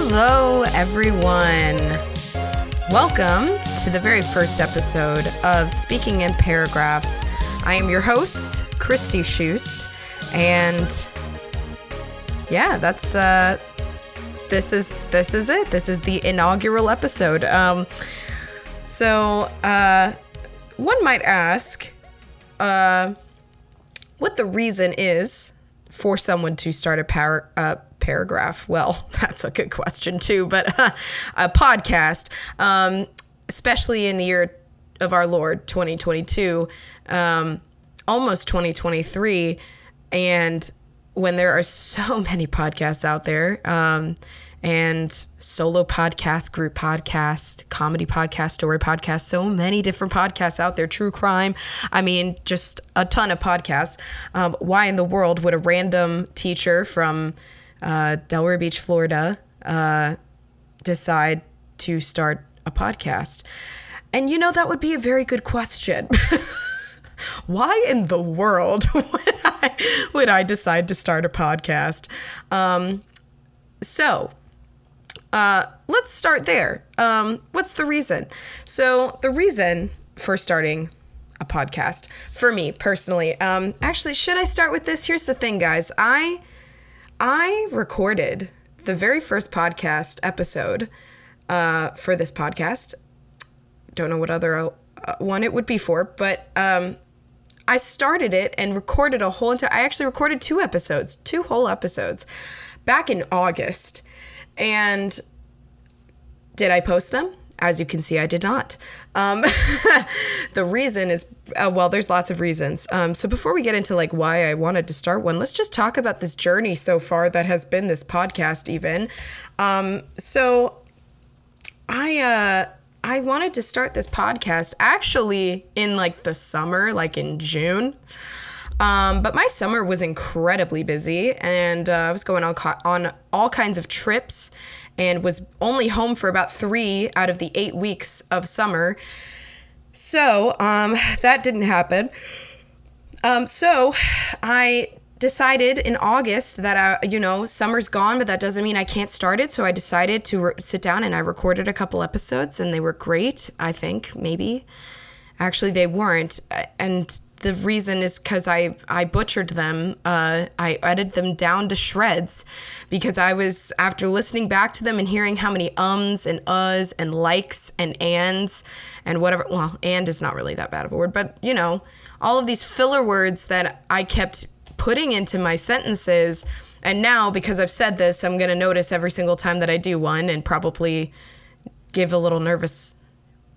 Hello, everyone. Welcome to the very first episode of Speaking in Paragraphs. I am your host, Christy Sust, and yeah, that's uh, this is this is it. This is the inaugural episode. Um, so uh, one might ask, uh, what the reason is for someone to start a par- uh, paragraph? Well, that's a good question too, but a podcast, um, especially in the year of our Lord 2022, um, almost 2023, and when there are so many podcasts out there, um, and solo podcast, group podcast, comedy podcast, story podcast, so many different podcasts out there, true crime. I mean, just a ton of podcasts. Um, why in the world would a random teacher from uh, Delray Beach, Florida, uh, decide to start a podcast? And you know, that would be a very good question. Why in the world would I, would I decide to start a podcast? Um, so, uh, let's start there. Um, what's the reason? So, the reason for starting a podcast for me personally, um, actually, should I start with this? Here's the thing, guys. I I recorded the very first podcast episode uh, for this podcast. Don't know what other uh, one it would be for, but um, I started it and recorded a whole entire. I actually recorded two episodes, two whole episodes, back in August and did I post them? As you can see, I did not. Um, the reason is, uh, well, there's lots of reasons. Um, so before we get into like why I wanted to start one, let's just talk about this journey so far that has been this podcast. Even, um, so I uh, I wanted to start this podcast actually in like the summer, like in June. Um, but my summer was incredibly busy, and uh, I was going on on all kinds of trips, and was only home for about three out of the eight weeks of summer. So um, that didn't happen. Um, so I decided in August that I, you know, summer's gone, but that doesn't mean I can't start it. So I decided to re- sit down and I recorded a couple episodes, and they were great. I think maybe, actually, they weren't, and the reason is because I, I butchered them. Uh, I edited them down to shreds because I was, after listening back to them and hearing how many ums and uhs and likes and ands and whatever, well, and is not really that bad of a word, but you know, all of these filler words that I kept putting into my sentences. And now, because I've said this, I'm going to notice every single time that I do one and probably give a little nervous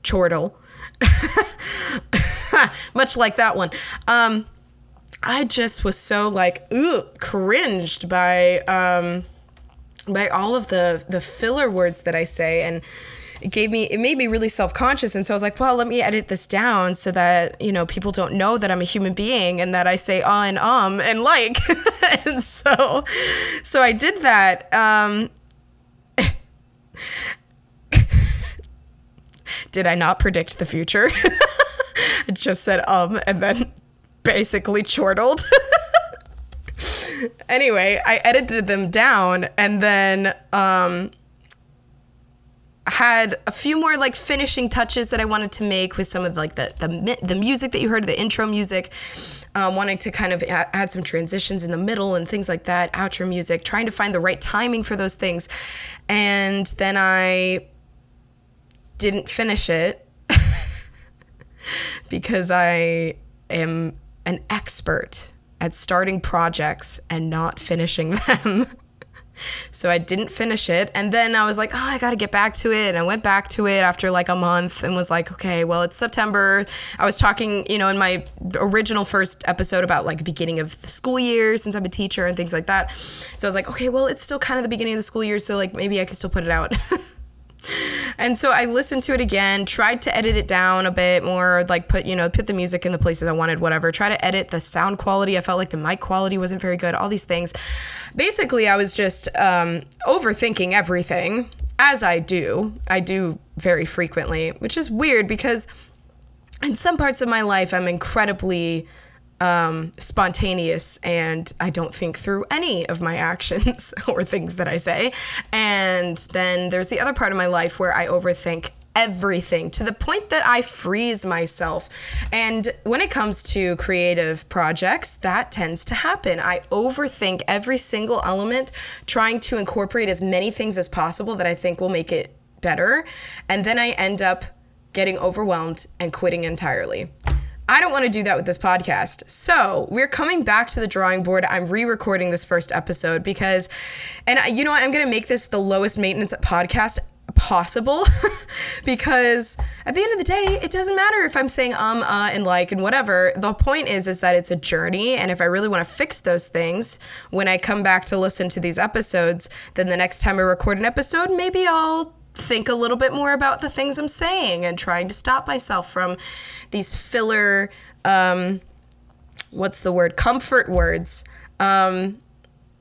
chortle. much like that one. Um, I just was so like ooh, cringed by um, by all of the the filler words that I say, and it gave me it made me really self conscious. And so I was like, well, let me edit this down so that you know people don't know that I'm a human being and that I say uh and um and like. and so so I did that. Um, did I not predict the future? I just said um and then basically chortled. anyway, I edited them down and then um had a few more like finishing touches that I wanted to make with some of like the the, the music that you heard, the intro music, um, wanting to kind of add, add some transitions in the middle and things like that, outro music, trying to find the right timing for those things, and then I didn't finish it because I am an expert at starting projects and not finishing them. so I didn't finish it. And then I was like, oh, I got to get back to it. And I went back to it after like a month and was like, okay, well, it's September. I was talking, you know, in my original first episode about like beginning of the school year since I'm a teacher and things like that. So I was like, okay, well, it's still kind of the beginning of the school year. So like maybe I can still put it out. And so I listened to it again, tried to edit it down a bit more, like put, you know, put the music in the places I wanted, whatever. Try to edit the sound quality. I felt like the mic quality wasn't very good, all these things. Basically, I was just um, overthinking everything, as I do. I do very frequently, which is weird because in some parts of my life, I'm incredibly um, spontaneous and I don't think through any of my actions or things that I say. And then there's the other part of my life where I overthink everything to the point that I freeze myself. And when it comes to creative projects, that tends to happen. I overthink every single element, trying to incorporate as many things as possible that I think will make it better. And then I end up getting overwhelmed and quitting entirely. I don't want to do that with this podcast. So we're coming back to the drawing board. I'm re recording this first episode because, and you know what? I'm going to make this the lowest maintenance podcast possible because at the end of the day it doesn't matter if i'm saying um uh and like and whatever the point is is that it's a journey and if i really want to fix those things when i come back to listen to these episodes then the next time i record an episode maybe i'll think a little bit more about the things i'm saying and trying to stop myself from these filler um what's the word comfort words um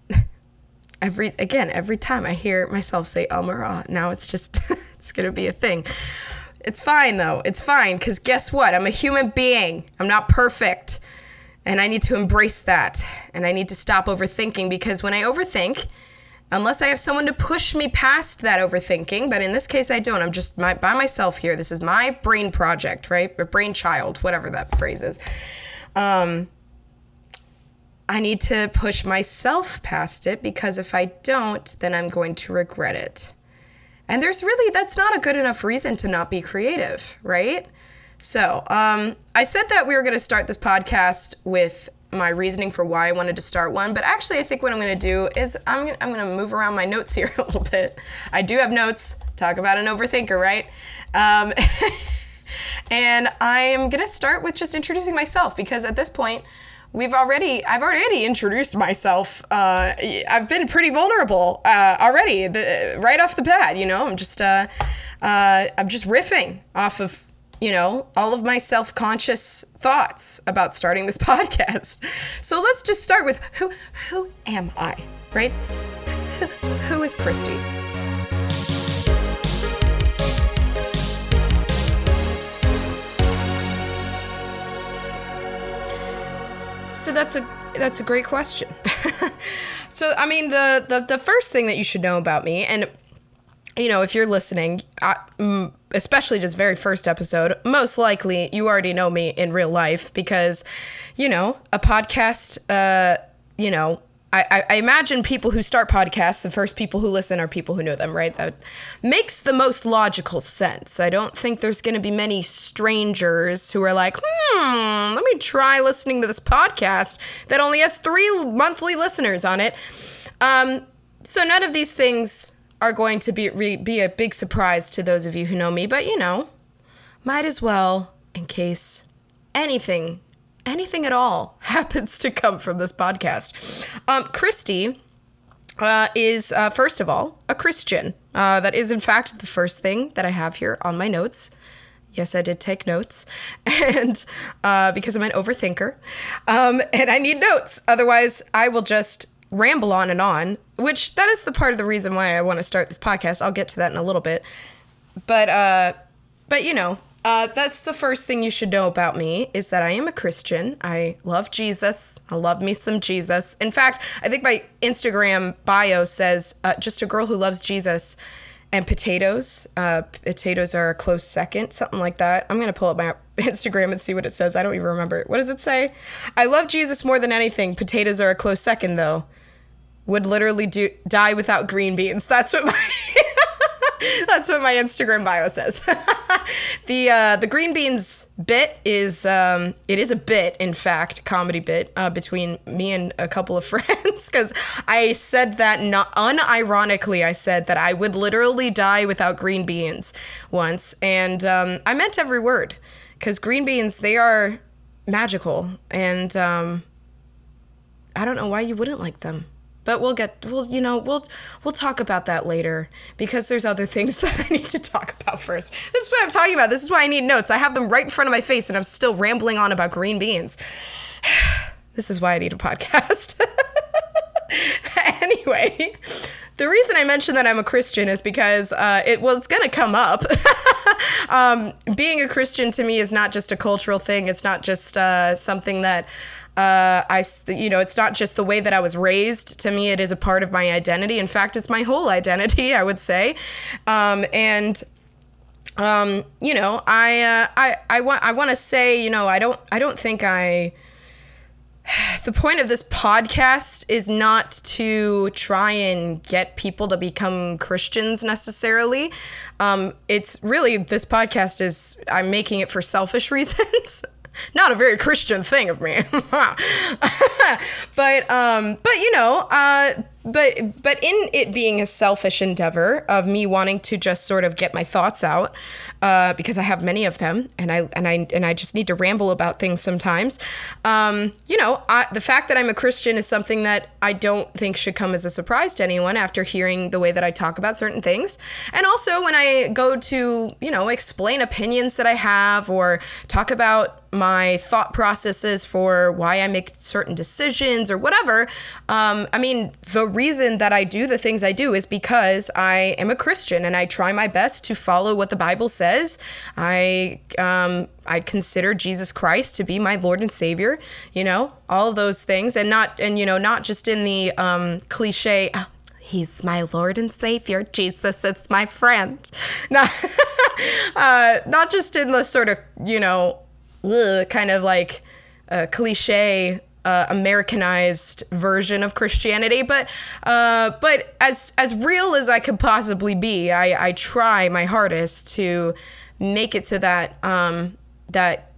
every again every time I hear myself say Elmara, now it's just it's gonna be a thing. It's fine though. It's fine because guess what? I'm a human being. I'm not perfect, and I need to embrace that. And I need to stop overthinking because when I overthink, unless I have someone to push me past that overthinking, but in this case I don't. I'm just my, by myself here. This is my brain project, right? Or brainchild, whatever that phrase is. Um, I need to push myself past it because if I don't, then I'm going to regret it. And there's really, that's not a good enough reason to not be creative, right? So, um, I said that we were going to start this podcast with my reasoning for why I wanted to start one, but actually, I think what I'm going to do is I'm, I'm going to move around my notes here a little bit. I do have notes. Talk about an overthinker, right? Um, and I'm going to start with just introducing myself because at this point, we've already I've already introduced myself. Uh, I've been pretty vulnerable uh, already, the, right off the bat. You know, I'm just uh, uh I'm just riffing off of you know all of my self conscious thoughts about starting this podcast. So let's just start with who who am I, right? who is Christy? so that's a that's a great question. so I mean the, the the first thing that you should know about me and you know if you're listening I, mm, especially this very first episode most likely you already know me in real life because you know a podcast uh you know I, I, imagine people who start podcasts, the first people who listen are people who know them, right? That makes the most logical sense. I don't think there's going to be many strangers who are like, hmm, let me try listening to this podcast that only has three monthly listeners on it. Um, so none of these things are going to be re- be a big surprise to those of you who know me, but you know, might as well in case anything anything at all happens to come from this podcast. Um, Christy uh, is, uh, first of all, a Christian. Uh, that is, in fact, the first thing that I have here on my notes. Yes, I did take notes, and uh, because I'm an overthinker, um, and I need notes. Otherwise, I will just ramble on and on. Which that is the part of the reason why I want to start this podcast. I'll get to that in a little bit, but uh, but you know, uh, that's the first thing you should know about me is that I am a Christian. I love Jesus. I love me some Jesus. In fact, I think my Instagram bio says uh, just a girl who loves Jesus and potatoes. Uh, potatoes are a close second, something like that. I'm gonna pull up my Instagram and see what it says. I don't even remember. What does it say? I love Jesus more than anything. Potatoes are a close second, though. Would literally do die without green beans. That's what my That's what my Instagram bio says. the uh, the green beans bit is um, it is a bit, in fact, comedy bit uh, between me and a couple of friends because I said that not unironically. I said that I would literally die without green beans once, and um, I meant every word because green beans they are magical, and um, I don't know why you wouldn't like them but we'll get we'll you know we'll we'll talk about that later because there's other things that I need to talk about first. This is what I'm talking about. This is why I need notes. I have them right in front of my face and I'm still rambling on about green beans. this is why I need a podcast. anyway, the reason I mentioned that I'm a Christian is because uh, it well, it's gonna come up. um, being a Christian to me is not just a cultural thing. It's not just uh, something that Uh, I, you know, it's not just the way that I was raised. To me, it is a part of my identity. In fact, it's my whole identity, I would say. Um, and um, you know, I, uh, I, I want, I want to say, you know, I don't, I don't think I the point of this podcast is not to try and get people to become Christians necessarily. Um, it's really, this podcast is, I'm making it for selfish reasons. Not a very Christian thing of me. but, um, but you know, uh, but but in it being a selfish endeavor of me wanting to just sort of get my thoughts out uh, because I have many of them and I and I and I just need to ramble about things sometimes. Um, you know, I, the fact that I'm a Christian is something that I don't think should come as a surprise to anyone after hearing the way that I talk about certain things, and also when I go to you know explain opinions that I have or talk about my thought processes for why I make certain decisions or whatever. Um, I mean, the reason that I do the things I do is because I am a Christian and I try my best to follow what the Bible says. I um, I consider Jesus Christ to be my Lord and Savior. You know, all those things, and not and you know not just in the um, cliche. Oh, He's my Lord and Savior. Jesus is my friend. Not, uh, not just in the sort of, you know, ugh, kind of like a cliche uh, Americanized version of Christianity, but uh, but as as real as I could possibly be, I, I try my hardest to make it so that um, that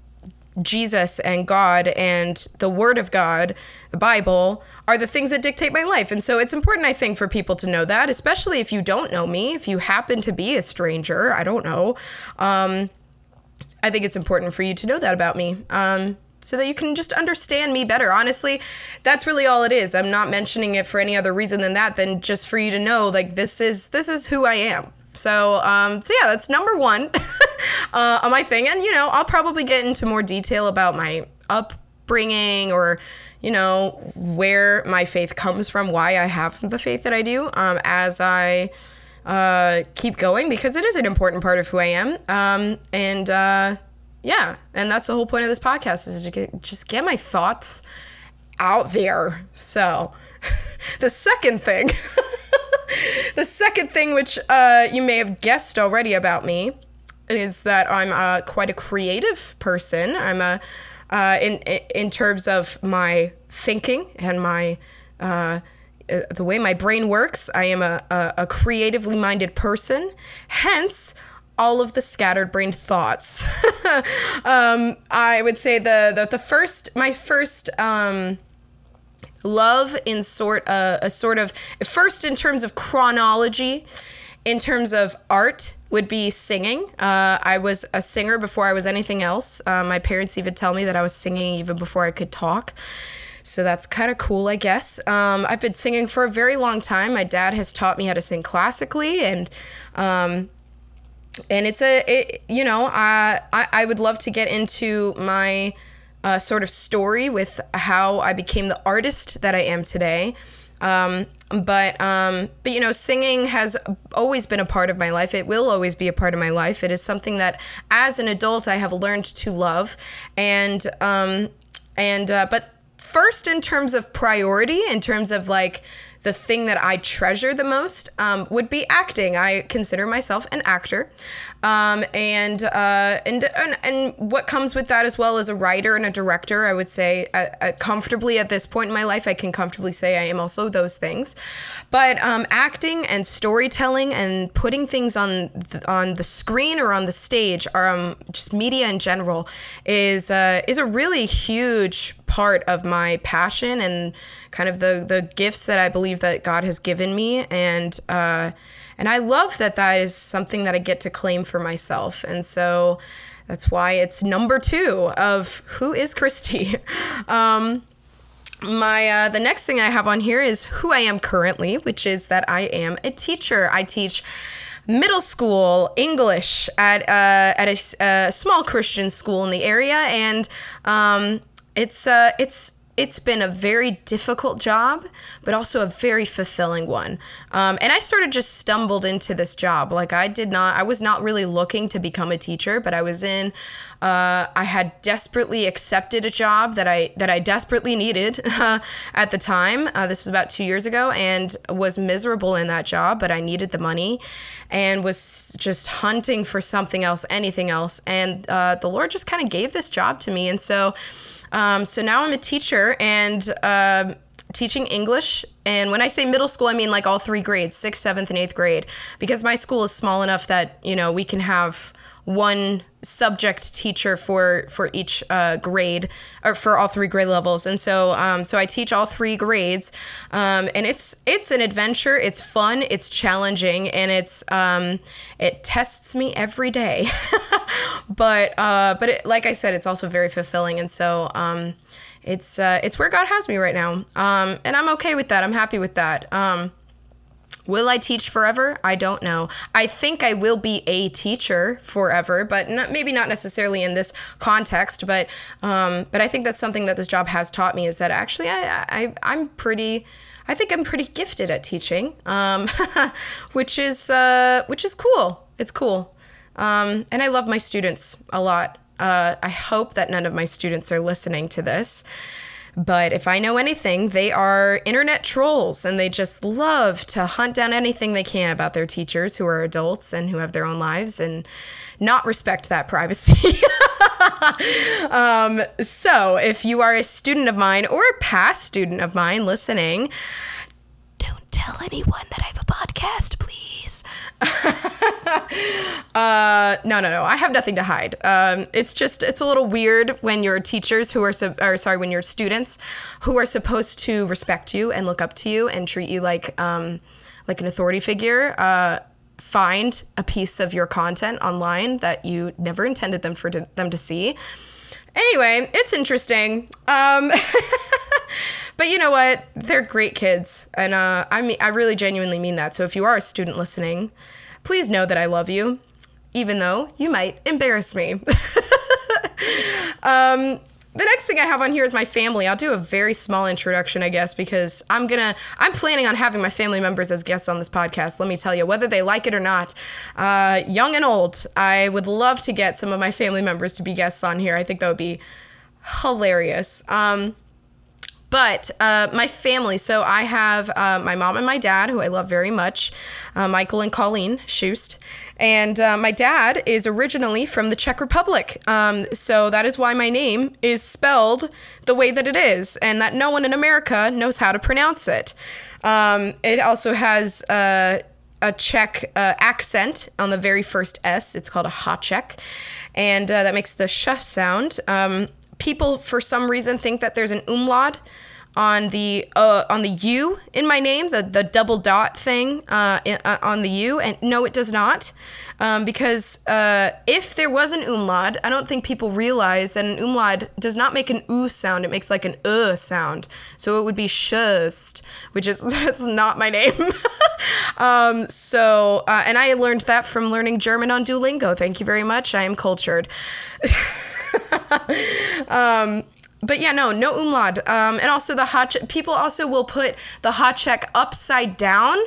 Jesus and God and the Word of God, the Bible, are the things that dictate my life. And so it's important, I think, for people to know that, especially if you don't know me, if you happen to be a stranger, I don't know. Um, I think it's important for you to know that about me. Um, so that you can just understand me better. Honestly, that's really all it is. I'm not mentioning it for any other reason than that than just for you to know like this is this is who I am. So, um, so yeah, that's number one uh, on my thing. And you know, I'll probably get into more detail about my upbringing or you know where my faith comes from, why I have the faith that I do, um, as I uh, keep going because it is an important part of who I am. Um, and uh, yeah, and that's the whole point of this podcast is to get, just get my thoughts out there. So, the second thing, the second thing which uh, you may have guessed already about me is that I'm uh, quite a creative person. I'm a uh, in in terms of my thinking and my uh, uh, the way my brain works. I am a, a, a creatively minded person. Hence, all of the scattered brain thoughts. um, I would say the, the, the first, my first, um, love in sort uh, a sort of first in terms of chronology in terms of art would be singing uh, i was a singer before i was anything else uh, my parents even tell me that i was singing even before i could talk so that's kind of cool, I guess. Um, I've been singing for a very long time. My dad has taught me how to sing classically, and um, and it's a it, you know I I would love to get into my uh, sort of story with how I became the artist that I am today. Um, but um, but you know, singing has always been a part of my life. It will always be a part of my life. It is something that, as an adult, I have learned to love, and um, and uh, but first in terms of priority, in terms of like the thing that I treasure the most um, would be acting. I consider myself an actor, um, and, uh, and, and and what comes with that as well as a writer and a director. I would say uh, uh, comfortably at this point in my life, I can comfortably say I am also those things. But um, acting and storytelling and putting things on the, on the screen or on the stage, or um, just media in general, is uh, is a really huge part of my passion and kind of the the gifts that I believe that God has given me and uh, and I love that that is something that I get to claim for myself and so that's why it's number two of who is Christy. um, my uh, the next thing I have on here is who I am currently, which is that I am a teacher. I teach middle school English at uh, at a, a, small Christian school in the area, and um, it's uh, it's it's been a very difficult job, but also a very fulfilling one. Um, and I sort of just stumbled into this job. Like I did not, I was not really looking to become a teacher, but I was in. Uh, I had desperately accepted a job that I that I desperately needed uh, at the time. Uh, this was about two years ago, and was miserable in that job, but I needed the money, and was just hunting for something else, anything else. And uh, the Lord just kind of gave this job to me, and so. Um, so now I'm a teacher and uh, teaching English. And when I say middle school, I mean like all three grades, sixth, seventh, and eighth grade, because my school is small enough that, you know, we can have one subject teacher for for each uh, grade or for all three grade levels. And so um, so I teach all three grades. Um, and it's it's an adventure. It's fun. It's challenging. And it's um, it tests me every day. But uh, but it, like I said it's also very fulfilling. And so um, it's uh, it's where God has me right now. Um, and I'm okay with that. I'm happy with that. Um, Will I teach forever? I don't know. I think I will be a teacher forever, but not, maybe not necessarily in this context. But um, but I think that's something that this job has taught me is that actually I, I I'm pretty. I think I'm pretty gifted at teaching, um, which is uh, which is cool. It's cool, um, and I love my students a lot. Uh, I hope that none of my students are listening to this. But if I know anything, they are internet trolls and they just love to hunt down anything they can about their teachers who are adults and who have their own lives and not respect that privacy. um, so if you are a student of mine or a past student of mine listening, don't tell anyone that I have a podcast, please. uh, no, no, no. I have nothing to hide. Um, it's just it's a little weird when your teachers who are or sorry, when your students who are supposed to respect you and look up to you and treat you like um, like an authority figure. Uh, find a piece of your content online that you never intended them for to, them to see. Anyway, it's interesting. Um, but you know what? They're great kids, and uh, I mean, I really genuinely mean that. So if you are a student listening, please know that I love you, even though you might embarrass me. um, the next thing I have on here is my family. I'll do a very small introduction, I guess, because I'm gonna, I'm planning on having my family members as guests on this podcast. Let me tell you, whether they like it or not, uh, young and old, I would love to get some of my family members to be guests on here. I think that would be hilarious. Um, but uh, my family, so I have uh, my mom and my dad, who I love very much, uh, Michael and Colleen Sust. And uh, my dad is originally from the Czech Republic. Um, so that is why my name is spelled the way that it is, and that no one in America knows how to pronounce it. Um, it also has uh, a Czech uh, accent on the very first S. It's called a Háček, and that makes the sh sound. Um, people for some reason think that there's an umlaut on the uh, on the U in my name, the the double dot thing uh, in, uh, on the U, and no, it does not, um, because uh, if there was an umlaut, I don't think people realize that an umlaut does not make an u sound; it makes like an uh sound. So it would be Schust, which is that's not my name. um, so uh, and I learned that from learning German on Duolingo. Thank you very much. I am cultured. um, but yeah, no, no umlaut. Um, and also the hot people also will put the Háček upside down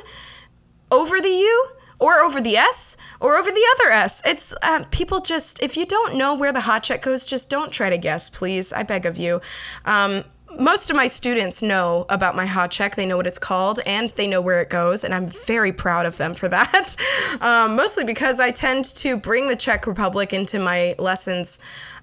over the U or over the S or over the other S. It's uh, people just if you don't know where the Háček goes, just don't try to guess, please. I beg of you. Um, most of my students know about my Háček. They know what it's called and they know where it goes, and I'm very proud of them for that. um, mostly because I tend to bring the Czech Republic into my lessons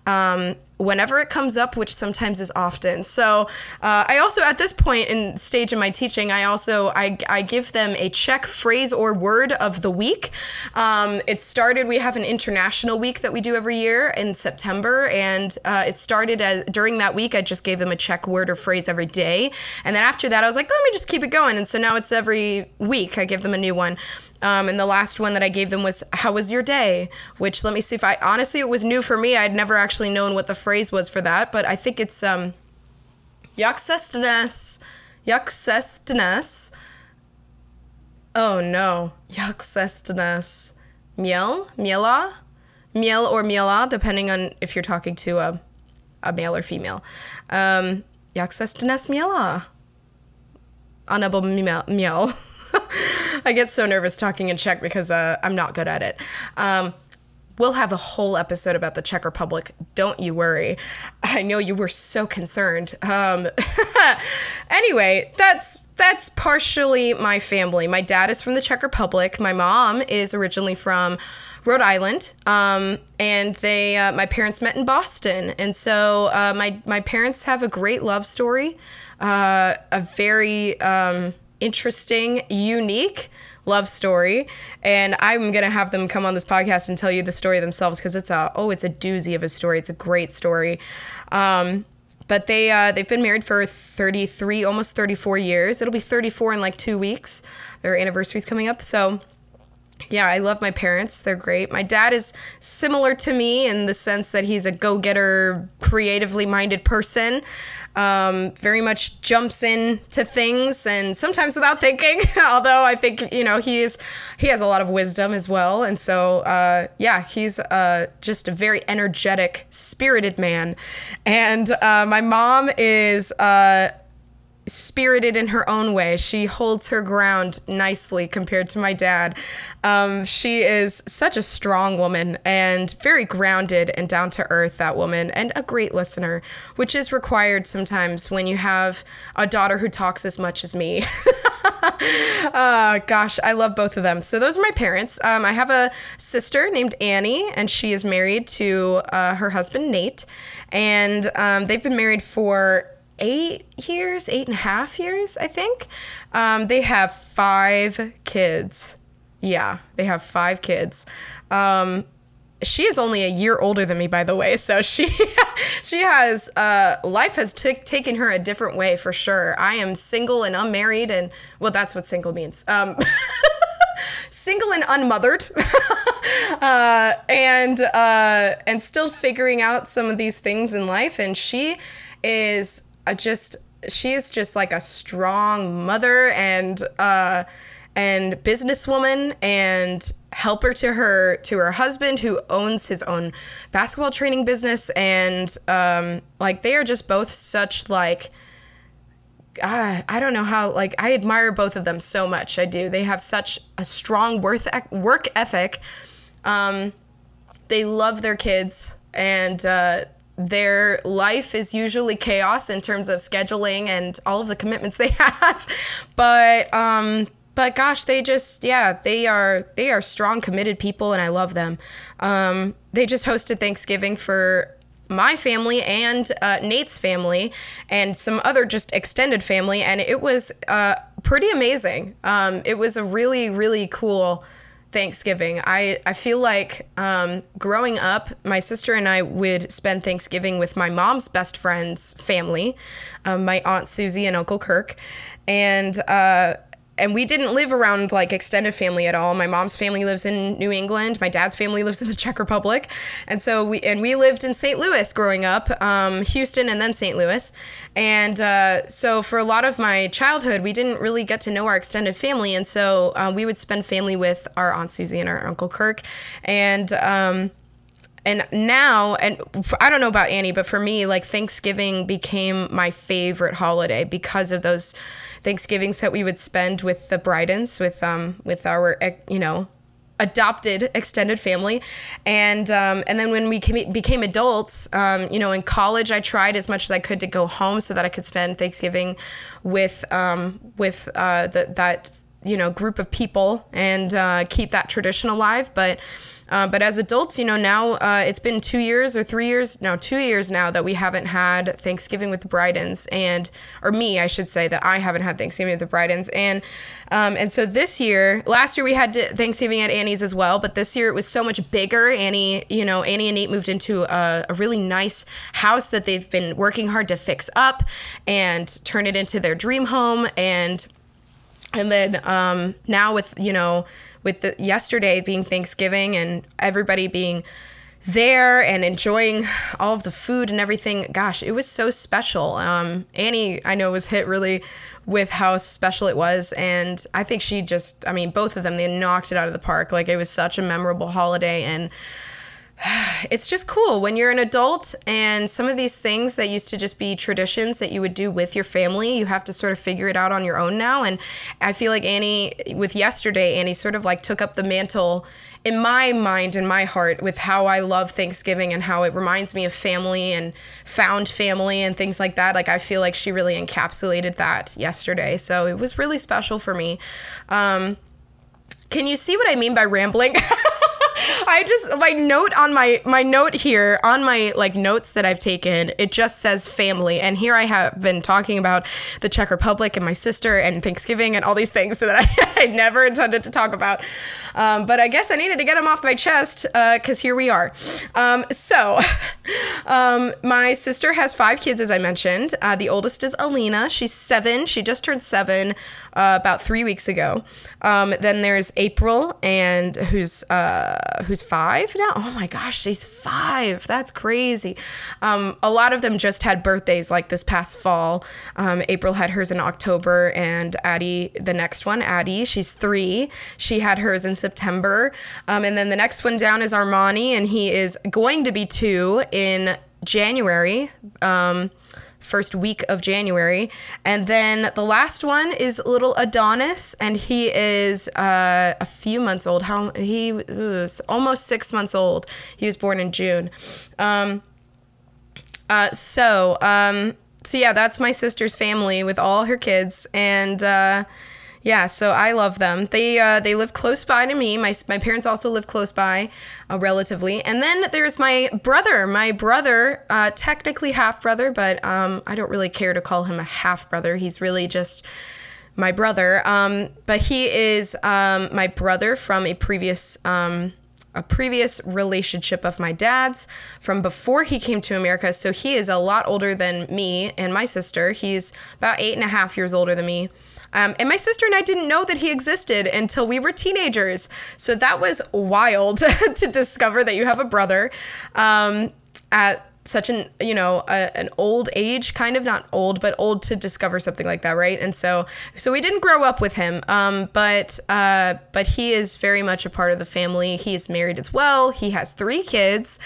um, whenever it comes up, which sometimes is often. So uh, I also, at this point in stage in my teaching, I also I, I give them a Czech phrase or word of the week. Um, it started. We have an international week that we do every year in September, and uh, it started as during that week. I just gave them a Czech word or phrase every day, and then after that, I was like, let me just keep it going. And so now it's every week. I give them a new one. Um, and the last one that I gave them was, How was your day? Which let me see if I honestly, it was new for me. I'd never actually known what the phrase was for that, but I think it's um, Yaksestnes. Yaksestnes. Oh no. Yaksestnes. Miel? Miela? Miel or miela, depending on if you're talking to a, a male or female. Um, se dnes měla? Anebo. I get so nervous talking in Czech because uh, I'm not good at it. Um, we'll have a whole episode about the Czech Republic. Don't you worry. I know you were so concerned. Um, anyway, that's that's partially my family. My dad is from the Czech Republic. My mom is originally from Rhode Island, um, and they uh, my parents met in Boston, and so uh, my my parents have a great love story, uh, a very um, interesting, unique love story. And i'm gonna have them come on this podcast and tell you the story themselves because it's a oh it's a doozy of a story. It's a great story. Um, but they uh, they've been married for 33 almost 34 years. It'll be 34 in like two weeks. Their anniversary's coming up. So yeah, I love my parents. They're great. My dad is similar to me in the sense that he's a go getter, creatively minded person. Um, very much jumps into things and sometimes without thinking. Although I think, you know, he is, he has a lot of wisdom as well. And so, uh, yeah, he's uh, just a very energetic, spirited man. And uh, my mom is uh, spirited in her own way. She holds her ground nicely compared to my dad. Um, she is such a strong woman and very grounded and down to earth, that woman, and a great listener, which is required sometimes when you have a daughter who talks as much as me. uh, gosh, I love both of them. So, those are my parents. Um, I have a sister named Annie, and she is married to uh, her husband, Nate. And um, they've been married for eight years, eight and a half years, I think. Um, they have five kids. Yeah, they have five kids. Um, she is only a year older than me, by the way. So she she has uh, life has t- taken her a different way for sure. I am single and unmarried, and well, that's what single means. Um, single and unmothered, uh, and uh, and still figuring out some of these things in life. And she is I just she is just like a strong mother and uh, and businesswoman and helper to her to her husband who owns his own basketball training business. And um, like they are just both such like uh, I don't know how like I admire both of them so much. I do. They have such a strong worth work ethic. Um, they love their kids and uh, their life is usually chaos in terms of scheduling and all of the commitments they have. But um but gosh they just yeah they are they are strong committed people and i love them. Um they just hosted thanksgiving for my family and uh, nate's family and some other just extended family. And it was uh, pretty amazing. Um, it was a really really cool Thanksgiving. I, I feel like um, growing up, my sister and I would spend Thanksgiving with my mom's best friend's family, um, my Aunt Susie and Uncle Kirk. And uh, and we didn't live around like extended family at all. My mom's family lives in New England. My dad's family lives in the Czech Republic, and so we and we lived in St. Louis growing up, um, Houston, and then St. Louis. And uh, so for a lot of my childhood, we didn't really get to know our extended family, and so uh, we would spend family with our aunt Susie and our uncle Kirk, and um, and now and i don't know about annie but for me like thanksgiving became my favorite holiday because of those thanksgivings that we would spend with the Brydens, with um with our you know adopted extended family. And um, and then when we came, became adults um, you know in college i tried as much as i could to go home so that i could spend thanksgiving with um, with uh, the, that you know group of people and uh, keep that tradition alive. But uh, but as adults, you know, now uh, it's been two years or three years, now two years now that we haven't had Thanksgiving with the Bridens, and or me, I should say that I haven't had Thanksgiving with the Bridens, and um, and so this year, last year we had Thanksgiving at Annie's as well, but this year it was so much bigger. Annie, you know, Annie and Nate moved into a, a really nice house that they've been working hard to fix up and turn it into their dream home, and and then um, now with you know with the yesterday being Thanksgiving and everybody being there and enjoying all of the food and everything. Gosh, it was so special. Um, Annie, I know, was hit really with how special it was. And I think she just, I mean, both of them, they knocked it out of the park. Like it was such a memorable holiday. And it's just cool when you're an adult and some of these things that used to just be traditions that you would do with your family, you have to sort of figure it out on your own now. And I feel like Annie, with yesterday, Annie sort of like took up the mantle in my mind and my heart with how I love Thanksgiving and how it reminds me of family and found family and things like that. Like I feel like she really encapsulated that yesterday. So it was really special for me. Um, can you see what I mean by rambling? I just my note on my my note here on my like notes that I've taken it just says family. And here I have been talking about the Czech Republic and my sister and Thanksgiving and all these things that I, I never intended to talk about. Um, but I guess I needed to get them off my chest because uh, here we are. Um, so um, my sister has five kids as I mentioned. Uh, the oldest is Alina. She's seven. She just turned seven uh, about three weeks ago. Um, then there's April and who's uh, who's five now. Oh my gosh, she's five. That's crazy. Um, a lot of them just had birthdays like this past fall. Um, April had hers in October, and Addie, the next one, Addie, she's three. She had hers in September. Um, and then the next one down is Armani, and he is going to be two in January. First week of January. And then the last one is little Adonis, and he is uh, a few months old. How he was almost six months old. He was born in June. Um, uh, so, um, so yeah, that's my sister's family with all her kids, and uh, yeah, so I love them. They uh, they live close by to me. My my parents also live close by, uh, relatively. And then there's my brother. My brother, uh, technically half brother, but um, I don't really care to call him a half brother. He's really just my brother. Um, but he is um, my brother from a previous um, a previous relationship of my dad's from before he came to America. So he is a lot older than me and my sister. He's about eight and a half years older than me. Um, and my sister and I didn't know that he existed until we were teenagers. So that was wild to discover that you have a brother um, at such an you know a, an old age kind of not old but old to discover something like that right? And so so we didn't grow up with him um, but uh, but he is very much a part of the family. He is married as well. He has three kids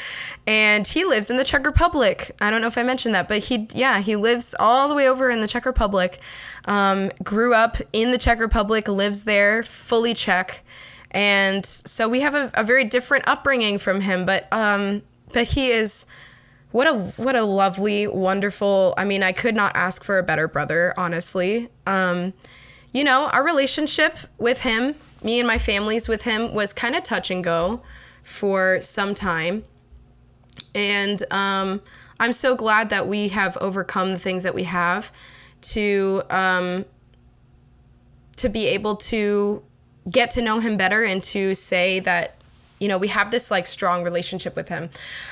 and he lives in the czech republic. I don't know if i mentioned that but he yeah he lives all the way over in the czech republic um, grew up in the Czech Republic, lives there, fully Czech. And so we have a, a very different upbringing from him, but um, but he is what a what a lovely, wonderful. I mean, I could not ask for a better brother, honestly. Um, you know, our relationship with him, me and my family's with him, was kind of touch and go for some time, and um, I'm so glad that we have overcome the things that we have to um, to be able to get to know him better and to say that you know we have this like strong relationship with him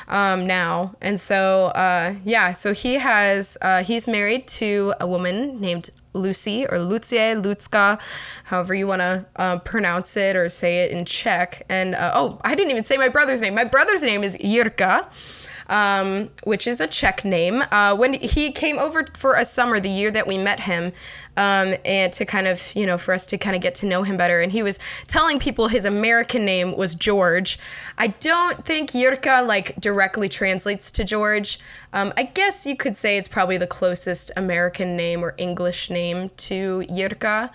um, now. And so uh, yeah so he has uh, he's married to a woman named lucy or lucie lucka however you want to uh, pronounce it or say it in czech. And uh, oh i didn't even say my brother's name. My brother's name is jirka um, which is a Czech name. Uh, when he came over for a summer, the year that we met him, um, and to kind of, you know, for us to kind of get to know him better. And he was telling people his American name was George. I don't think Yurka like directly translates to George. Um, I guess you could say it's probably the closest American name or English name to Yurka.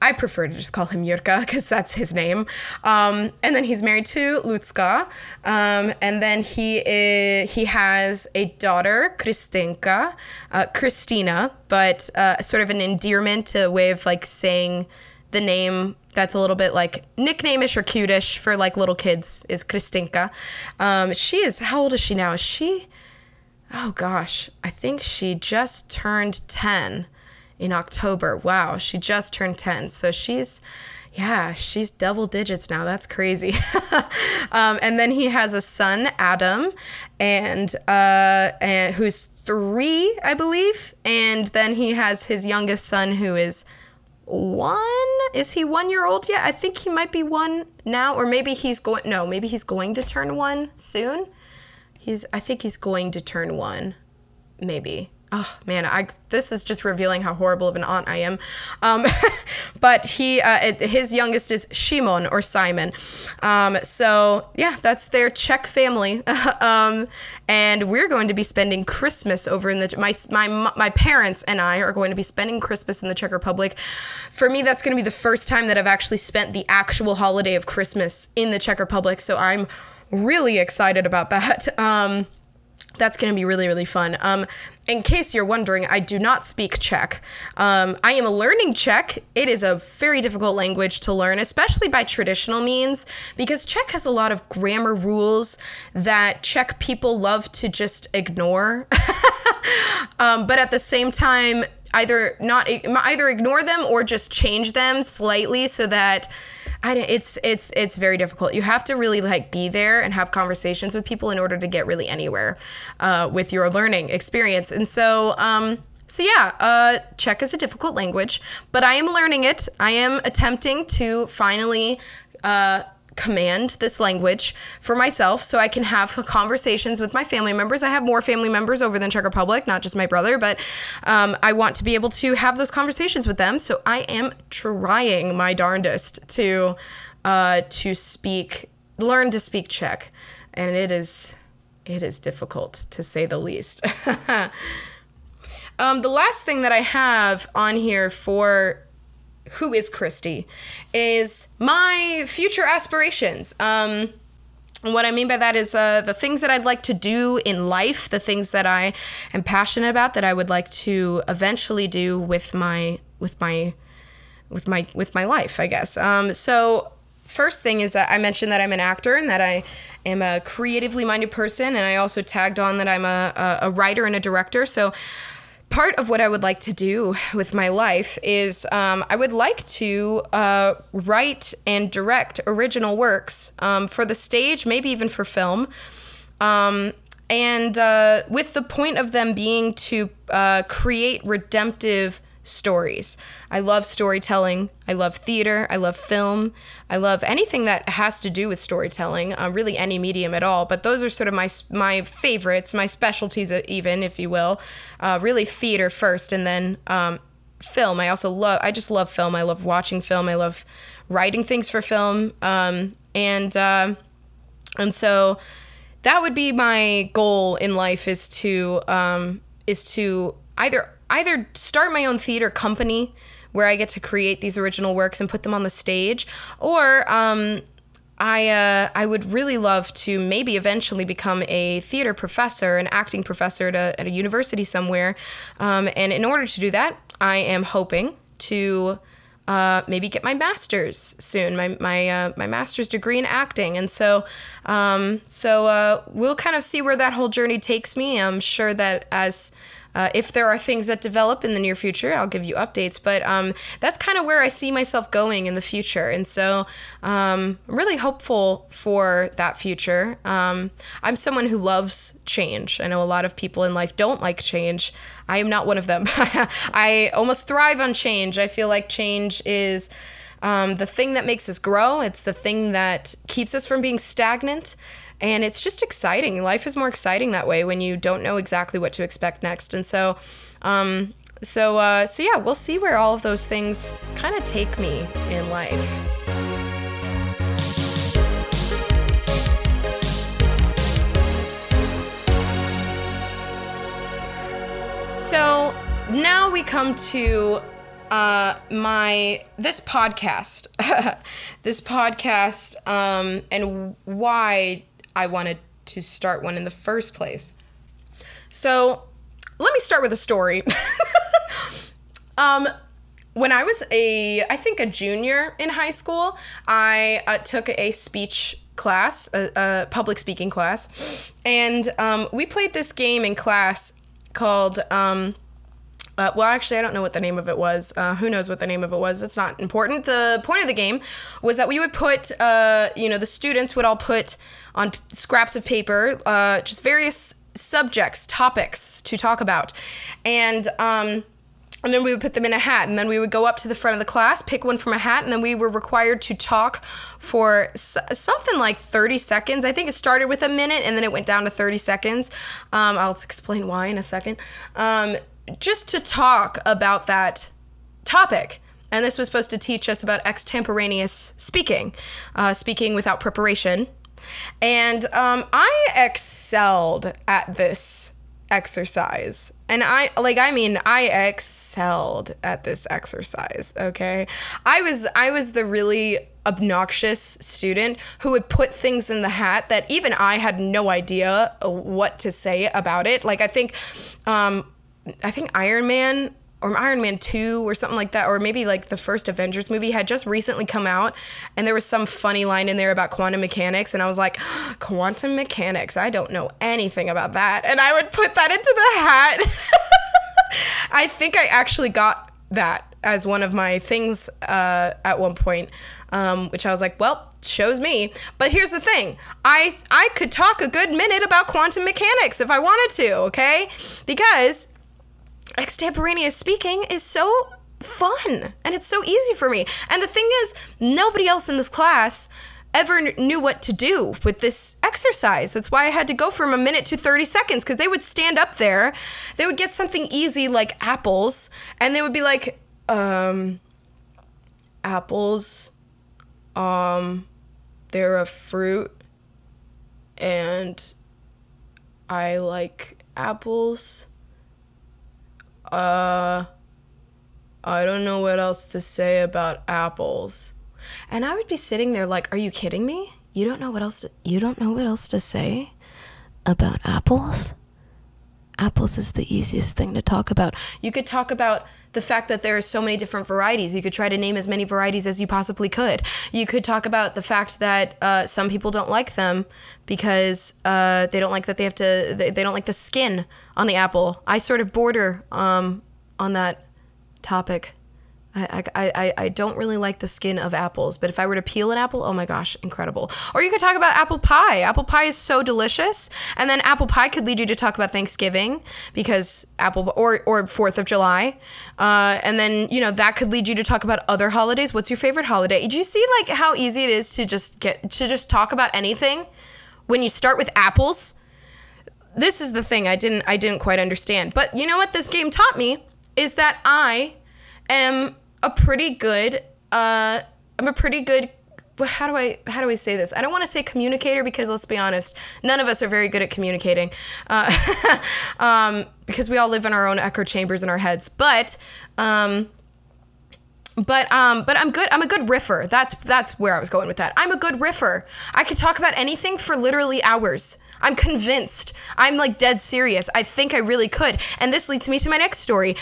I prefer to just call him Yurka because that's his name. Um, and then he's married to Lutzka. Um, and then he is, he has a daughter, Kristinka, uh, Christina, but uh, sort of an endearment, a way of like saying the name that's a little bit like nicknameish or cutish for like little kids is Kristinka. Um, she is, how old is she now? Is she, oh gosh, I think she just turned 10 in October. Wow, she just turned 10. So she's, yeah, she's double digits now. That's crazy. um, and then he has a son, Adam, and, uh, and who's three, I believe. And then he has his youngest son, who is one. Is he one year old yet? I think he might be one now, or maybe he's going. No, maybe he's going to turn one soon. He's. I think he's going to turn one. Maybe. Oh man, I this is just revealing how horrible of an aunt I am. Um, but he, uh, his youngest is Shimon or Simon. Um, so yeah, that's their Czech family. um, and we're going to be spending Christmas over in the my my my parents and I are going to be spending Christmas in the Czech Republic. For me, that's going to be the first time that I've actually spent the actual holiday of Christmas in the Czech Republic. So I'm really excited about that. Um, that's going to be really, really fun. Um, in case you're wondering, I do not speak Czech. Um, I am learning Czech. It is a very difficult language to learn, especially by traditional means, because Czech has a lot of grammar rules that Czech people love to just ignore. um, but at the same time, either not either ignore them or just change them slightly so that I, it's it's it's very difficult. You have to really like be there and have conversations with people in order to get really anywhere uh, with your learning experience. And so, um, so yeah, uh, Czech is a difficult language, but I am learning it. I am attempting to finally. Uh, command this language for myself so I can have conversations with my family members. I have more family members over than Czech Republic, not just my brother, but um, I want to be able to have those conversations with them. So I am trying my darndest to uh, to speak, learn to speak Czech, and it is it is difficult to say the least. um, the last thing that I have on here for who is Christy, is my future aspirations. Um, what I mean by that is uh, the things that I'd like to do in life, the things that I am passionate about, that I would like to eventually do with my with my with my with my life, I guess. Um, so first thing is that I mentioned that I'm an actor and that I am a creatively minded person, and I also tagged on that I'm a, a, a writer and a director. So part of what I would like to do with my life is um, I would like to uh, write and direct original works um, for the stage, maybe even for film. Um, and uh, with the point of them being to uh, create redemptive stories. I love storytelling. I love theater. I love film. I love anything that has to do with storytelling, uh, really any medium at all. But those are sort of my my favorites, my specialties, uh, even if you will. Uh, really theater first, and then um, film. I also love. I just love film. I love watching film. I love writing things for film. Um, and uh, and so that would be my goal in life is to um, is to either either start my own theater company where I get to create these original works and put them on the stage, or um, I uh, I would really love to maybe eventually become a theater professor, an acting professor at a, at a university somewhere. Um, and in order to do that, I am hoping to uh, maybe get my master's soon, my my uh, my master's degree in acting, and so um, so uh, we'll kind of see where that whole journey takes me. I'm sure that as uh, if there are things that develop in the near future, I'll give you updates. But um, that's kind of where I see myself going in the future. And so um, I'm really hopeful for that future. Um, I'm someone who loves change. I know a lot of people in life don't like change. I am not one of them. I almost thrive on change. I feel like change is. Um, the thing that makes us grow. It's the thing that keeps us from being stagnant and it's just exciting. Life is more exciting that way when you don't know exactly what to expect next. And so, um, so, uh, so yeah, we'll see where all of those things kind of take me in life. So now we come to uh, my this podcast, this podcast, um, and why I wanted to start one in the first place. So, let me start with a story. um, when I was a, I think a junior in high school, I uh, took a speech class, a, a public speaking class, and um, we played this game in class called um, uh, well, actually, I don't know what the name of it was. Uh, who knows what the name of it was? It's not important. The point of the game was that we would put, uh, you know, the students would all put on scraps of paper uh, just various subjects, topics to talk about, and um, and then we would put them in a hat and then we would go up to the front of the class pick one from a hat and then we were required to talk for s- something like 30 seconds i think it started with a minute and then it went down to 30 seconds um, i'll explain why in a second um, just to talk about that topic and this was supposed to teach us about extemporaneous speaking uh, speaking without preparation and um, i excelled at this exercise. And I like I mean I excelled at this exercise, okay? I was I was the really obnoxious student who would put things in the hat that even I had no idea what to say about it. Like I think um I think Iron Man or Iron Man 2 or something like that, or maybe like the first Avengers movie had just recently come out, and there was some funny line in there about quantum mechanics, and I was like, quantum mechanics, I don't know anything about that. And I would put that into the hat. I think I actually got that as one of my things uh, at one point, um, which I was like, well, shows me. But here's the thing I, I could talk a good minute about quantum mechanics if I wanted to, okay? Because extemporaneous speaking is so fun and it's so easy for me. And the thing is, nobody else in this class ever knew what to do with this exercise. That's why I had to go from a minute to 30 seconds because they would stand up there, they would get something easy like apples, and they would be like, um, apples, um, they're a fruit, and I like apples uh, I don't know what else to say about apples. And I would be sitting there like, are you kidding me? You don't know what else to, you don't know what else to say about apples? Apples is the easiest thing to talk about. You could talk about the fact that there are so many different varieties. You could try to name as many varieties as you possibly could. You could talk about the fact that uh, some people don't like them because uh, they don't like that they have to, they, they, don't like the skin on the apple. I sort of border um, on that topic. I, I, I, don't really like the skin of apples, but if I were to peel an apple, oh my gosh, incredible. Or you could talk about apple pie. Apple pie is so delicious. And then apple pie could lead you to talk about Thanksgiving because apple, or, or 4th of July. Uh, and then, you know, that could lead you to talk about other holidays. What's your favorite holiday? Do you see like how easy it is to just get, to just talk about anything when you start with apples? This is the thing I didn't, I didn't quite understand. But you know what this game taught me is that I am a pretty good uh I'm a pretty good how do I how do I say this? I don't want to say communicator because let's be honest, none of us are very good at communicating, uh, um, because we all live in our own echo chambers in our heads. But um, but um, but I'm good. I'm a good riffer. That's that's where I was going with that. I'm a good riffer. I could talk about anything for literally hours. I'm convinced. I'm like dead serious. I think I really could. And this leads me to my next story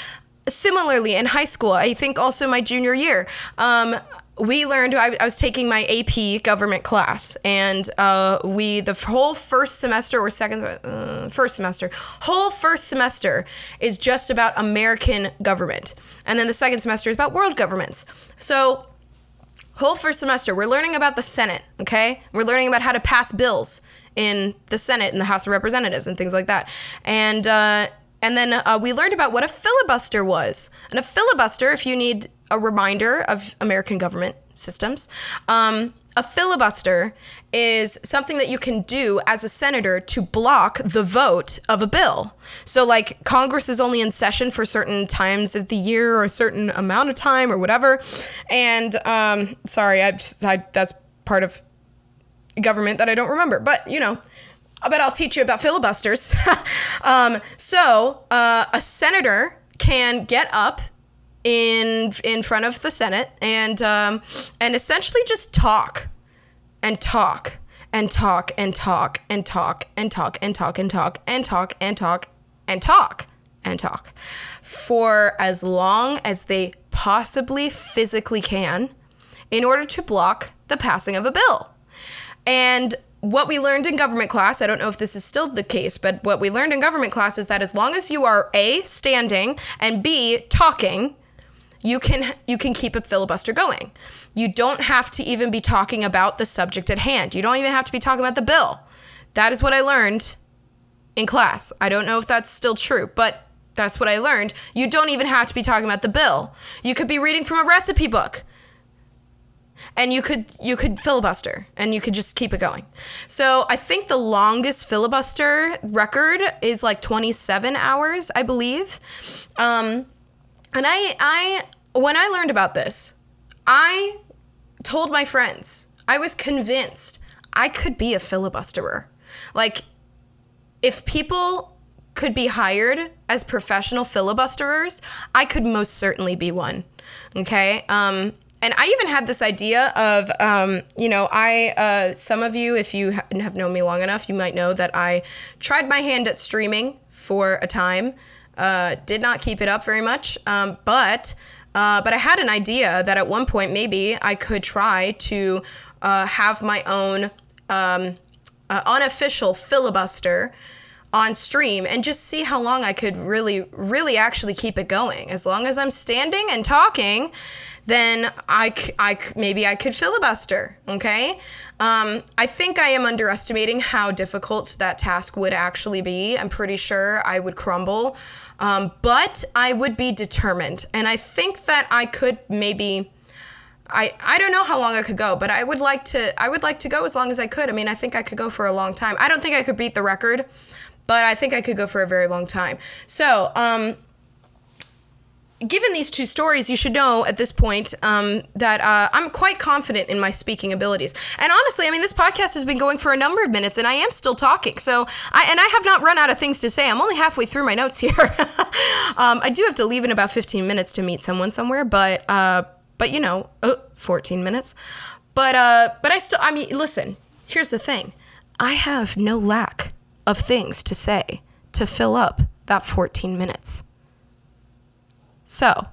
similarly in high school i think also my junior year um, we learned I, I, was taking my ap government class and uh, we the whole first semester or second uh, first semester whole first semester is just about american government. And then the second semester is about world governments. So whole first semester we're learning about the senate okay? We're learning about how to pass bills in the senate and the house of representatives and things like that. And uh, and then uh, we learned about what a filibuster was. And a filibuster, if you need a reminder of American government systems, um, a filibuster is something that you can do as a senator to block the vote of a bill. So, like, Congress is only in session for certain times of the year or a certain amount of time or whatever. And, um, sorry, I, I, that's part of government that I don't remember. But, you know, but I'll teach you about filibusters. um, so uh, a senator can get up in in front of the Senate and um, and essentially just talk and talk and talk and talk and talk and talk and talk and talk and talk and talk and talk and talk for as long as they possibly physically can in order to block the passing of a bill. And what we learned in government class, I don't know if this is still the case, but what we learned in government class is that as long as you are A, standing, and B, talking, you can you can keep a filibuster going. You don't have to even be talking about the subject at hand. You don't even have to be talking about the bill. That is what I learned in class. I don't know if that's still true, but That's what I learned. You don't even have to be talking about the bill. You could be reading from a recipe book. And you could you could filibuster and you could just keep it going. So I think the longest filibuster record is like 27 hours, I believe. Um, and I I when I learned about this, I told my friends. I was convinced I could be a filibusterer. Like if people could be hired as professional filibusterers, I could most certainly be one. Okay. Um, and I even had this idea of, um, you know, I, uh, some of you, if you have known me long enough, you might know that I tried my hand at streaming for a time. Uh, did not keep it up very much, um, but uh, but I had an idea that at one point maybe I could try to uh, have my own um, uh, unofficial filibuster on stream and just see how long I could really, really actually keep it going. As long as I'm standing and talking, then I, I maybe I could filibuster. Okay. Um, I think I am underestimating how difficult that task would actually be. I'm pretty sure I would crumble, um, but I would be determined, and I think that I could maybe. I, I don't know how long I could go, but I would like to I would like to go as long as I could. I mean, I think I could go for a long time. I don't think I could beat the record, but I think I could go for a very long time. So, um, given these two stories, you should know at this point um, that uh, I'm quite confident in my speaking abilities. And honestly, I mean, this podcast has been going for a number of minutes, and I am still talking. So, I and I have not run out of things to say. I'm only halfway through my notes here. um, I do have to leave in about 15 minutes to meet someone somewhere, but uh, but you know, uh, 14 minutes. But uh, but I still, I mean, listen. Here's the thing. I have no lack of things to say to fill up that 14 minutes. So,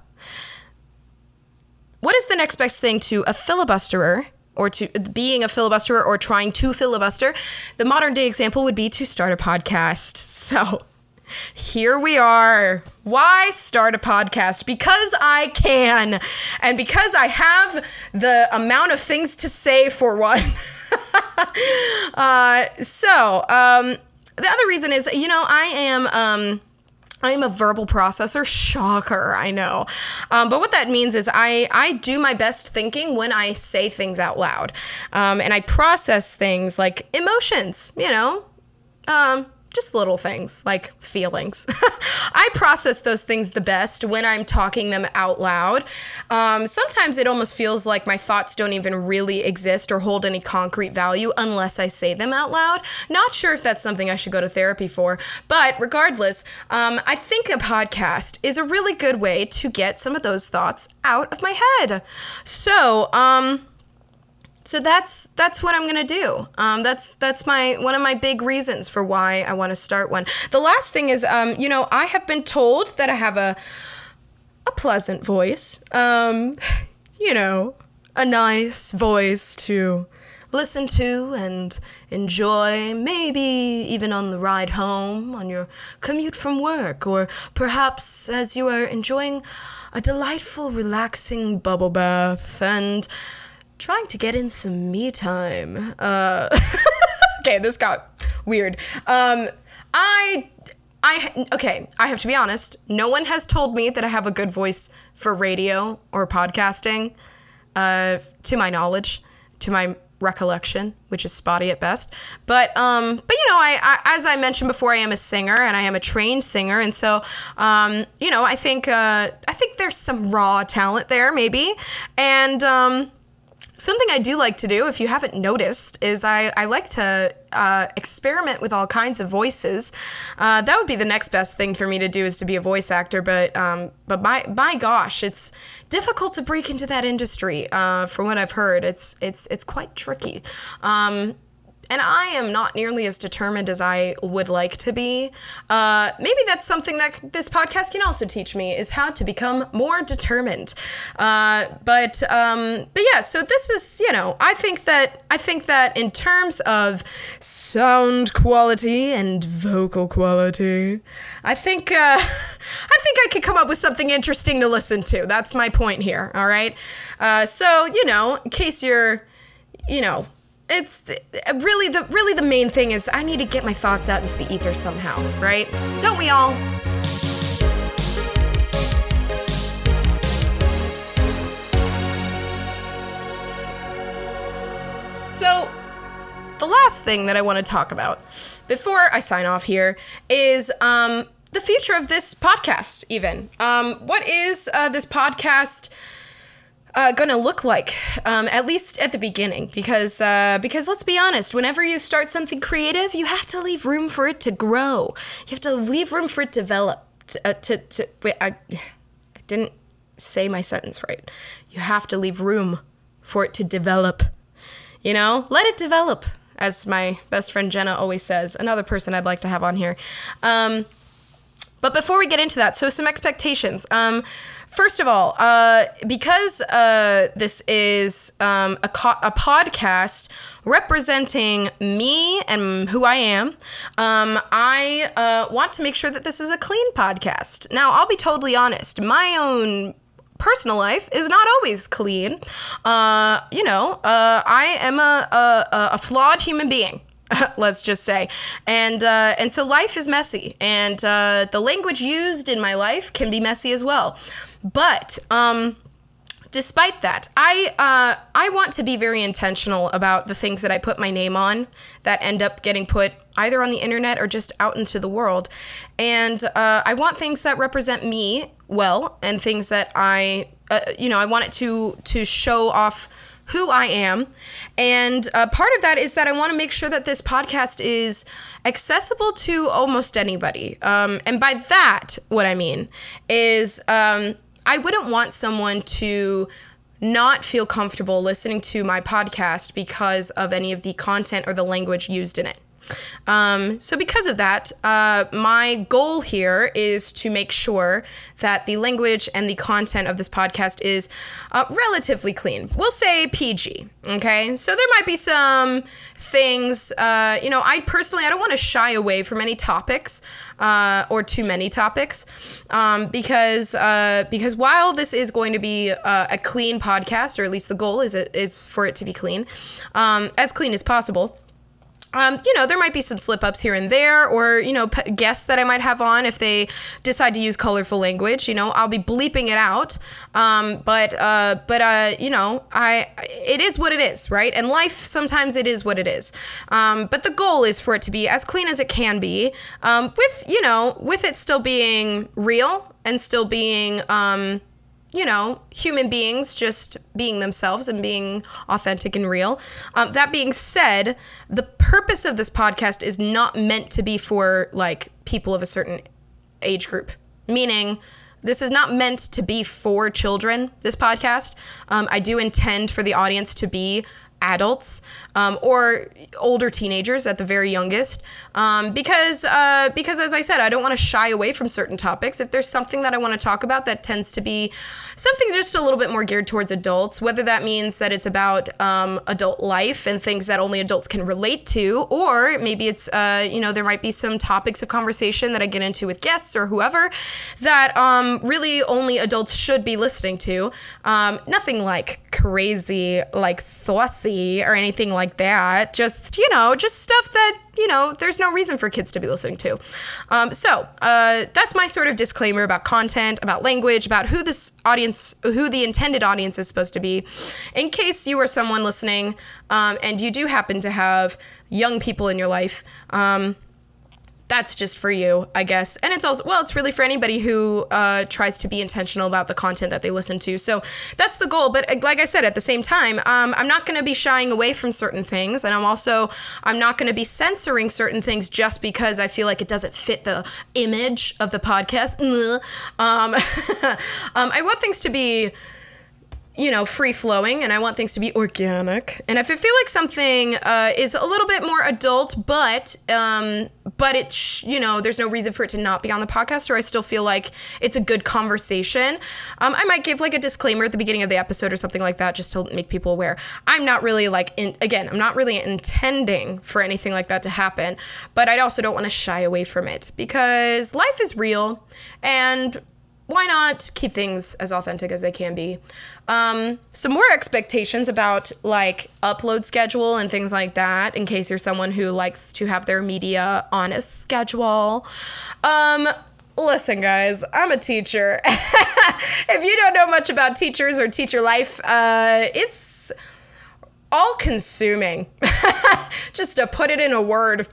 what is the next best thing to a filibusterer or to being a filibusterer or trying to filibuster? The modern day example would be to start a podcast. So, here we are. Why start a podcast? Because I can. And because I have the amount of things to say for one. uh, so, um, the other reason is, you know, I am. Um, I'm a verbal processor. Shocker, I know. Um, but what that means is I, I do my best thinking when I say things out loud. Um, and I process things like emotions, you know, um, just little things like feelings. I process those things the best when I'm talking them out loud. Um, sometimes it almost feels like my thoughts don't even really exist or hold any concrete value unless I say them out loud. Not sure if that's something I should go to therapy for, but regardless, um, I think a podcast is a really good way to get some of those thoughts out of my head. So, um, so that's that's what I'm gonna do. Um, that's that's my one of my big reasons for why I want to start one. The last thing is, um, you know, I have been told that I have a a pleasant voice. Um, you know, a nice voice to listen to and enjoy, maybe even on the ride home, on your commute from work, or perhaps as you are enjoying a delightful, relaxing bubble bath and trying to get in some me time. Uh, okay, this got weird. Um, I, I, okay, I have to be honest. No one has told me that I have a good voice for radio or podcasting, uh, to my knowledge, to my recollection, which is spotty at best. But um, but you know, I, I, as I mentioned before, I am a singer and I am a trained singer, and so um, you know, I think uh, I think there's some raw talent there, maybe, and um, Something I do like to do, if you haven't noticed, is I, I like to uh, experiment with all kinds of voices. Uh, that would be the next best thing for me to do is to be a voice actor. But um, but my my gosh, it's difficult to break into that industry. Uh, from what I've heard, it's it's it's quite tricky. Um, and I am not nearly as determined as I would like to be. Uh, maybe that's something that this podcast can also teach me is how to become more determined. Uh, but um, but yeah, so this is you know I think that I think that in terms of sound quality and vocal quality, I think uh, I think I could come up with something interesting to listen to. That's my point here. All right. Uh, so you know, in case you're you know it's uh, really the really the main thing is I need to get my thoughts out into the ether somehow, right? Don't we all? So, the last thing that I want to talk about before I sign off here is um, the future of this podcast, even. Um, what is uh, this podcast? Uh, gonna look like um, at least at the beginning because uh, because let's be honest whenever you start something creative you have to leave room for it to grow. You have to leave room for it to develop to, uh, to, to wait I, I didn't say my sentence right. You have to leave room for it to develop you know? Let it develop as my best friend jenna always says another person i'd like to have on here. Um, but before we get into that, so some expectations. Um, first of all, uh, because uh, this is um, a, co- a podcast representing me and who I am, um, I uh, want to make sure that this is a clean podcast. Now, I'll be totally honest. My own personal life is not always clean. Uh, you know, uh, I am a, a, a flawed human being. let's just say. And uh, and so life is messy, and uh, the language used in my life can be messy as well. But um, despite that, I uh, I want to be very intentional about the things that I put my name on that end up getting put either on the internet or just out into the world. And uh, I want things that represent me well, and things that I uh, you know I want it to to show off who I am. And uh, part of that is that I want to make sure that this podcast is accessible to almost anybody. Um, and by that, what I mean is um, I wouldn't want someone to not feel comfortable listening to my podcast because of any of the content or the language used in it. Um, so, because of that, uh, my goal here is to make sure that the language and the content of this podcast is uh, relatively clean. We'll say PG. Okay, so there might be some things. Uh, you know, I personally I don't want to shy away from any topics uh, or too many topics um, because uh, because while this is going to be uh, a clean podcast, or at least the goal is it is for it to be clean, um, as clean as possible um, you know, there might be some slip ups here and there, or, you know, p- guests that I might have on if they decide to use colorful language. You know, I'll be bleeping it out. Um, but, uh, but, uh, you know, I, it is what it is, right? And life, sometimes it is what it is. Um, but the goal is for it to be as clean as it can be, um, with, you know, with it still being real and still being, um, you know, human beings just being themselves and being authentic and real. Um, that being said, the purpose of this podcast is not meant to be for like people of a certain age group, meaning, this is not meant to be for children, this podcast. Um, I do intend for the audience to be adults um, or older teenagers at the very youngest. Um, because uh, because as I said I don't want to shy away from certain topics. If there's something that I want to talk about that tends to be something just a little bit more geared towards adults whether that means that it's about um, adult life and things that only adults can relate to or maybe it's uh, you know there might be some topics of conversation that I get into with guests or whoever that um, really only adults should be listening to. Um, nothing like crazy like saucy or anything like that. Just, you know, just stuff that, you know, there's no reason for kids to be listening to. Um, so uh, that's my sort of disclaimer about content, about language, about who this audience, who the intended audience is supposed to be. In case you are someone listening um, and you do happen to have young people in your life, um, that's just for you, I guess. And it's also, well, it's really for anybody who uh, tries to be intentional about the content that they listen to. So that's the goal. But like I said, at the same time, um, I'm not going to be shying away from certain things. And I'm also, I'm not going to be censoring certain things just because I feel like it doesn't fit the image of the podcast. Um, um, I want things to be you know, free flowing and I want things to be organic. And if I feel like something uh, is a little bit more adult, but um, but it's you know, there's no reason for it to not be on the podcast, or I still feel like it's a good conversation, um, I might give like a disclaimer at the beginning of the episode or something like that, just to make people aware. I'm not really like in, again, I'm not really intending for anything like that to happen, but I also don't want to shy away from it because life is real and why not keep things as authentic as they can be? Um, some more expectations about like upload schedule and things like that, in case you're someone who likes to have their media on a schedule. Um, listen, guys, I'm a teacher. if you don't know much about teachers or teacher life, uh, it's all consuming. just to put it in a word.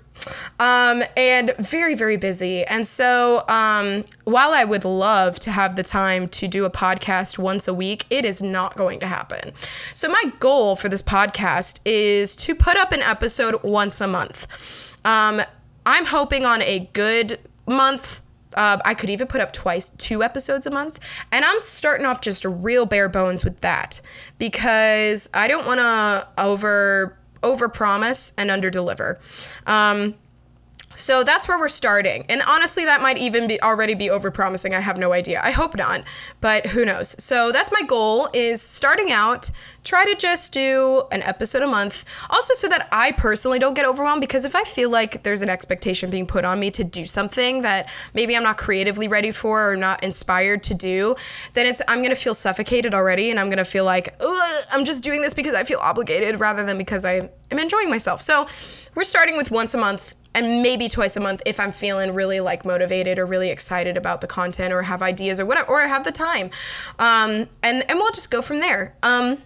Um, and very, very busy. And so, um, while I would love to have the time to do a podcast once a week, it is not going to happen. So, my goal for this podcast is to put up an episode once a month. Um, I'm hoping on a good month. Uh, I could even put up twice, two episodes a month. And I'm starting off just real bare bones with that because I don't want to over over promise and under deliver. Um, so that's where we're starting. And honestly, that might even be already be overpromising. I have no idea. I hope not, but who knows. So that's my goal is starting out, try to just do an episode a month. Also so that I personally don't get overwhelmed because if I feel like there's an expectation being put on me to do something that maybe I'm not creatively ready for or not inspired to do, then it's I'm going to feel suffocated already and I'm going to feel like I'm just doing this because I feel obligated rather than because I am enjoying myself. So, we're starting with once a month and maybe twice a month if I'm feeling really like motivated or really excited about the content or have ideas or whatever or I have the time. Um, and and we'll just go from there. Um,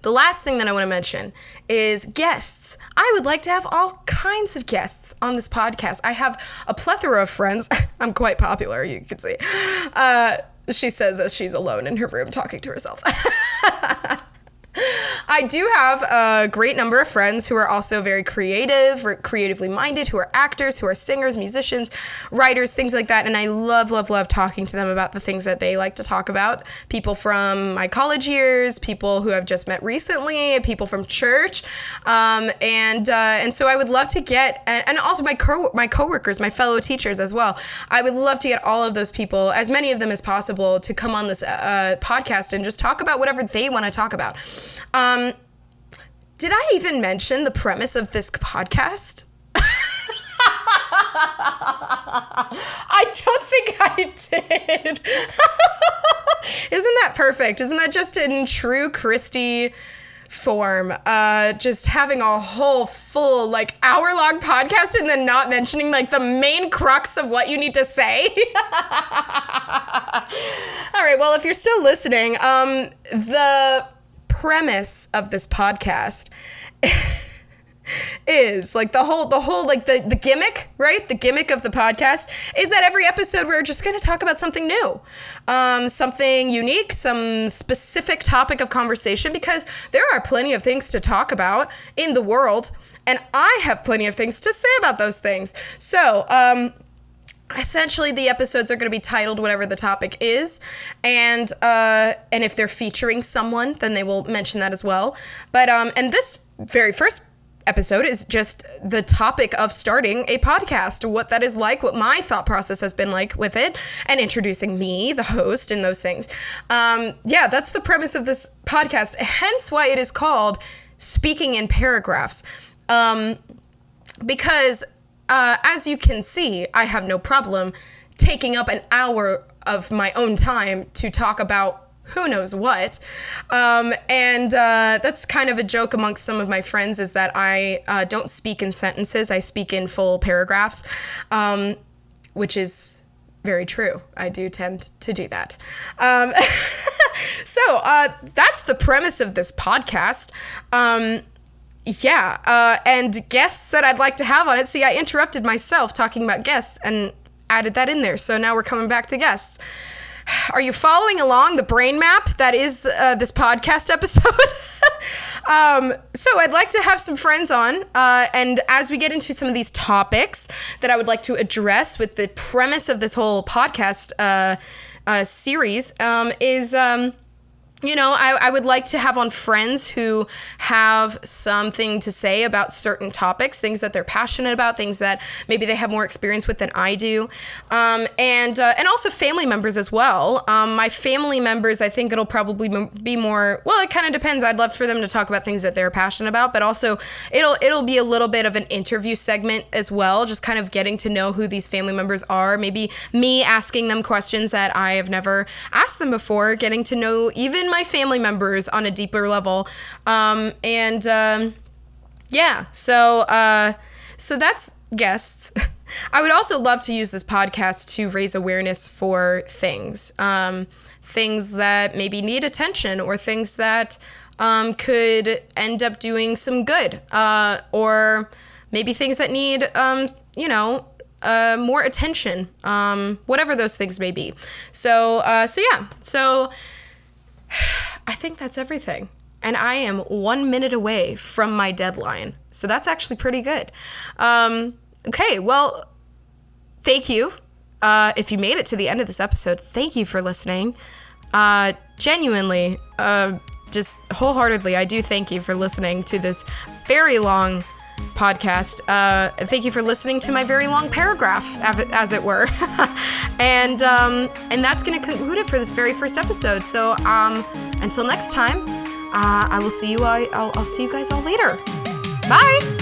the last thing that I want to mention is guests. I would like to have all kinds of guests on this podcast. I have a plethora of friends. I'm quite popular, you can see. Uh, she says that she's alone in her room talking to herself. I do have a great number of friends who are also very creative, creatively minded, who are actors, who are singers, musicians, writers, things like that. And I love, love, love talking to them about the things that they like to talk about. People from my college years, people who I've just met recently, people from church, um, and uh, and so I would love to get, and also my co my coworkers, my fellow teachers as well. I would love to get all of those people, as many of them as possible, to come on this uh, podcast and just talk about whatever they want to talk about. Um, did I even mention the premise of this podcast? I don't think I did. Isn't that perfect? Isn't that just in true Christy form? Uh, just having a whole full, like, hour long podcast and then not mentioning, like, the main crux of what you need to say. All right, well, if you're still listening, um, the premise of this podcast is like the whole the whole like the the gimmick right? The gimmick of the podcast is that every episode we're just going to talk about something new. Um, something unique some specific topic of conversation because there are plenty of things to talk about in the world and i have plenty of things to say about those things. So um, essentially the episodes are going to be titled whatever the topic is and uh, and if they're featuring someone then they will mention that as well. But um and this very first episode is just the topic of starting a podcast what that is like what my thought process has been like with it and introducing me the host and those things. Um yeah that's the premise of this podcast hence why it is called speaking in paragraphs. Um because uh, as you can see, I have no problem taking up an hour of my own time to talk about who knows what. Um, and uh, that's kind of a joke amongst some of my friends is that I uh, don't speak in sentences, I speak in full paragraphs, um, which is very true. I do tend to do that. Um, so uh, that's the premise of this podcast. Yeah, uh, and guests that I'd like to have on it. See, I interrupted myself talking about guests and added that in there. So now we're coming back to guests. Are you following along the brain map that is uh, this podcast episode? um, so I'd like to have some friends on, uh, and as we get into some of these topics that I would like to address with the premise of this whole podcast uh, uh series, um, is. Um, you know, I, I would like to have on friends who have something to say about certain topics, things that they're passionate about, things that maybe they have more experience with than I do, um, and uh, and also family members as well. Um, my family members, I think it'll probably be more. Well, it kind of depends. I'd love for them to talk about things that they're passionate about, but also it'll it'll be a little bit of an interview segment as well, just kind of getting to know who these family members are. Maybe me asking them questions that I have never asked them before, getting to know even my family members on a deeper level. Um, and um, yeah, so uh, so that's guests. I would also love to use this podcast to raise awareness for things, um, things that maybe need attention or things that um, could end up doing some good, uh, or maybe things that need, um, you know, uh, more attention, um, whatever those things may be. So, uh, so yeah, so I think that's everything. And I am one minute away from my deadline. So that's actually pretty good. Um, okay, well, thank you. Uh, if you made it to the end of this episode, thank you for listening. Uh, genuinely, uh, just wholeheartedly, I do thank you for listening to this very long podcast. Uh, thank you for listening to my very long paragraph, as it were. and um, and that's going to conclude it for this very first episode. So um, until next time, uh, I will see you. I'll, I'll see you guys all later. Bye.